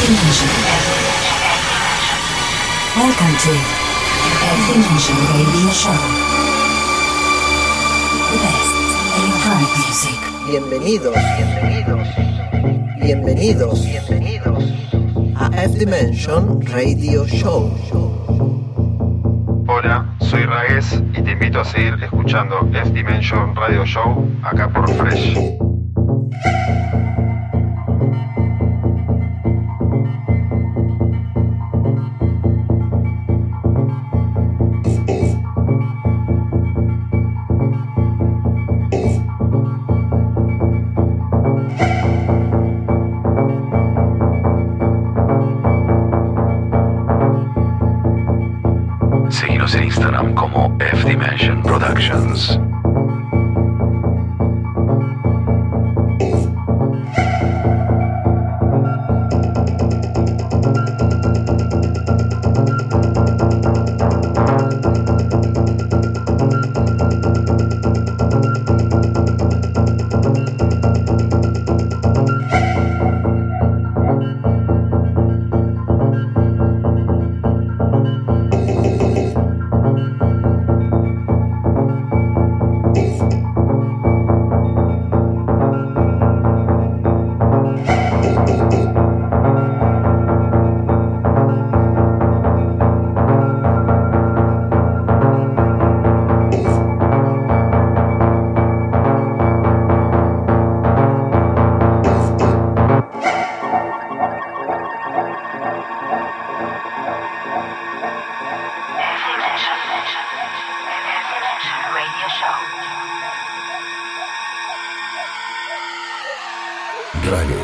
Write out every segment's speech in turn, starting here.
Dimension. Welcome to F Dimension Radio Show. The best electronic music. Bienvenidos, bienvenidos, bienvenidos, bienvenidos a F Dimension Radio Show. Hola, soy Raguez y te invito a seguir escuchando F Dimension Radio Show acá por Fresh.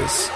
Service.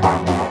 Bye.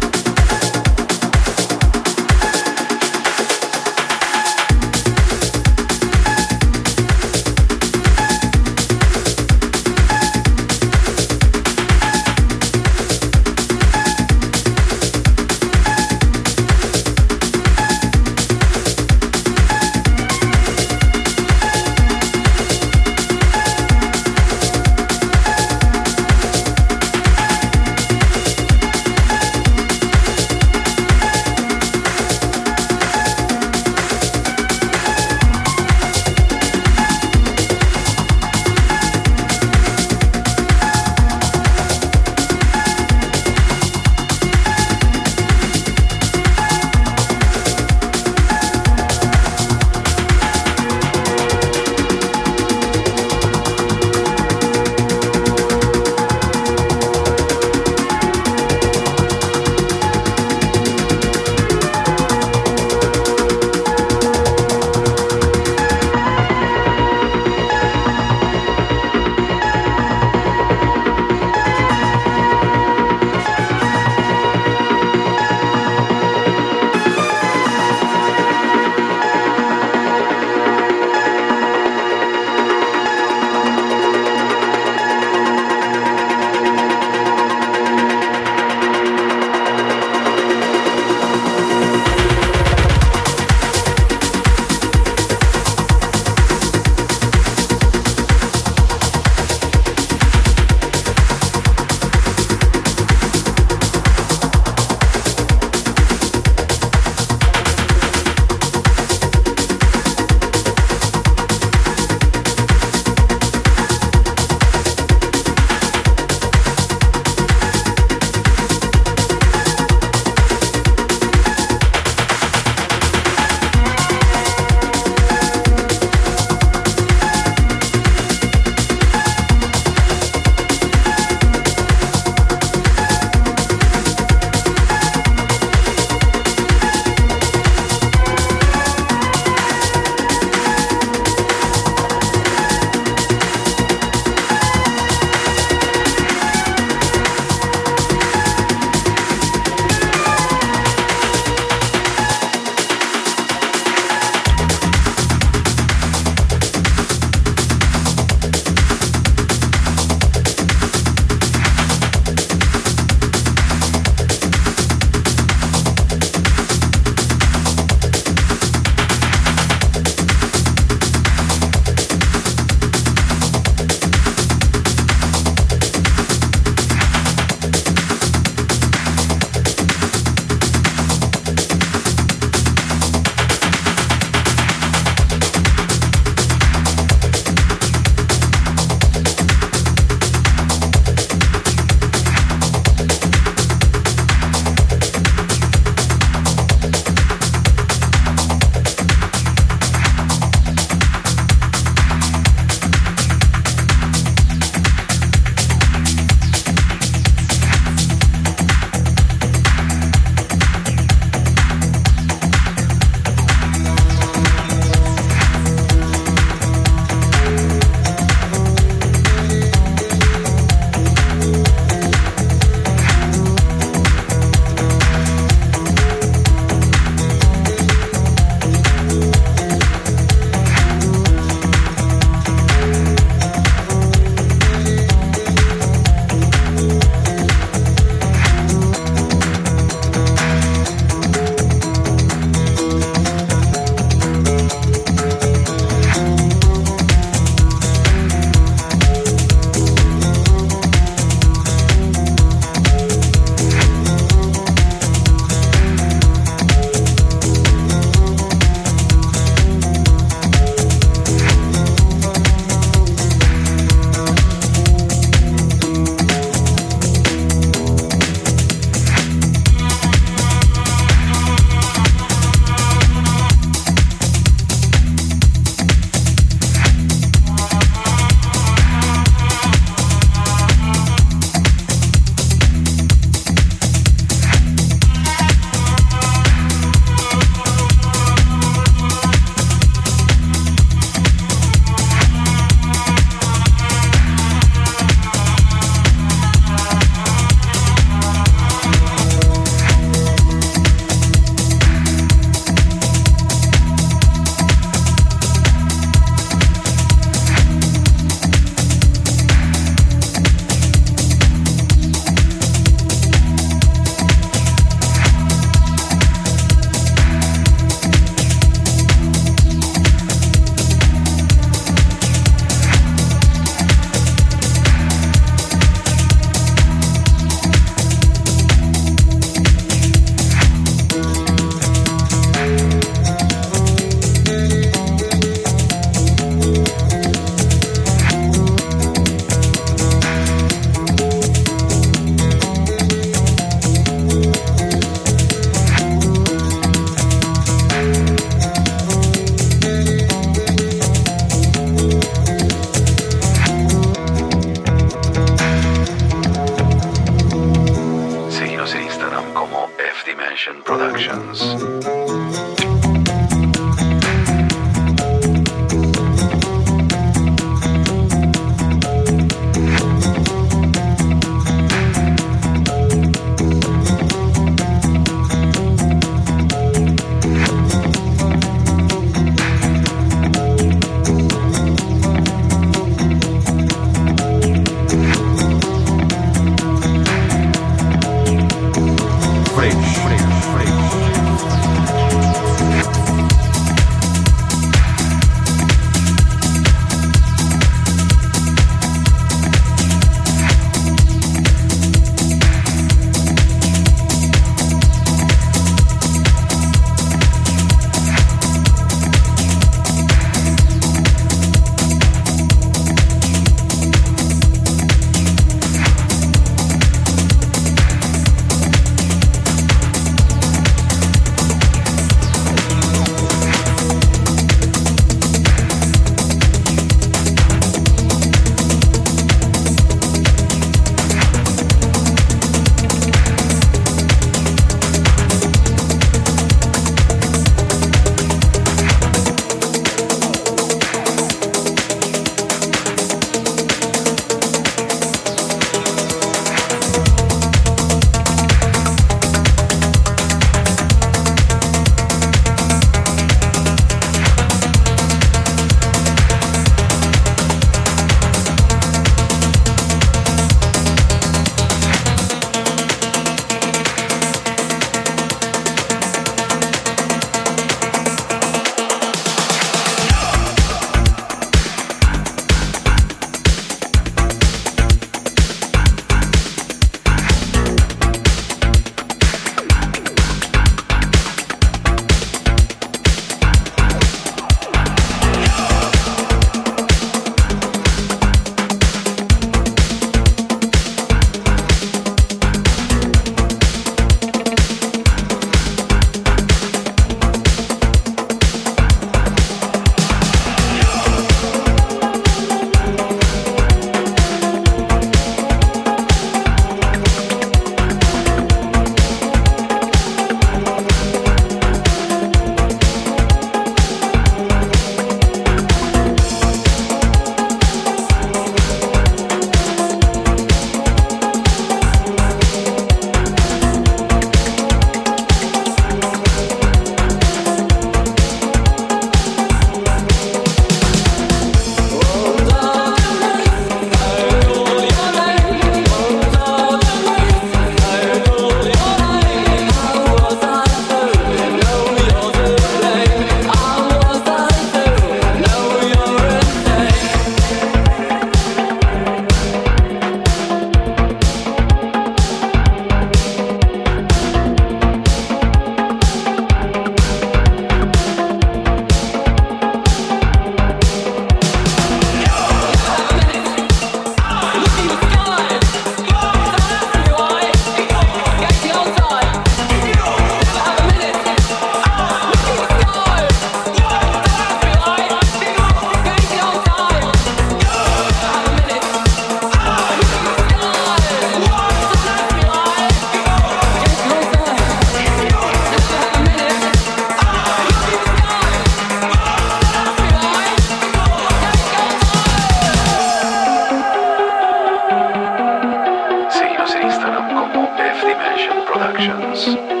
Actions.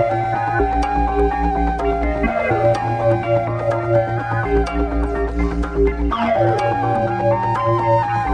Thank you.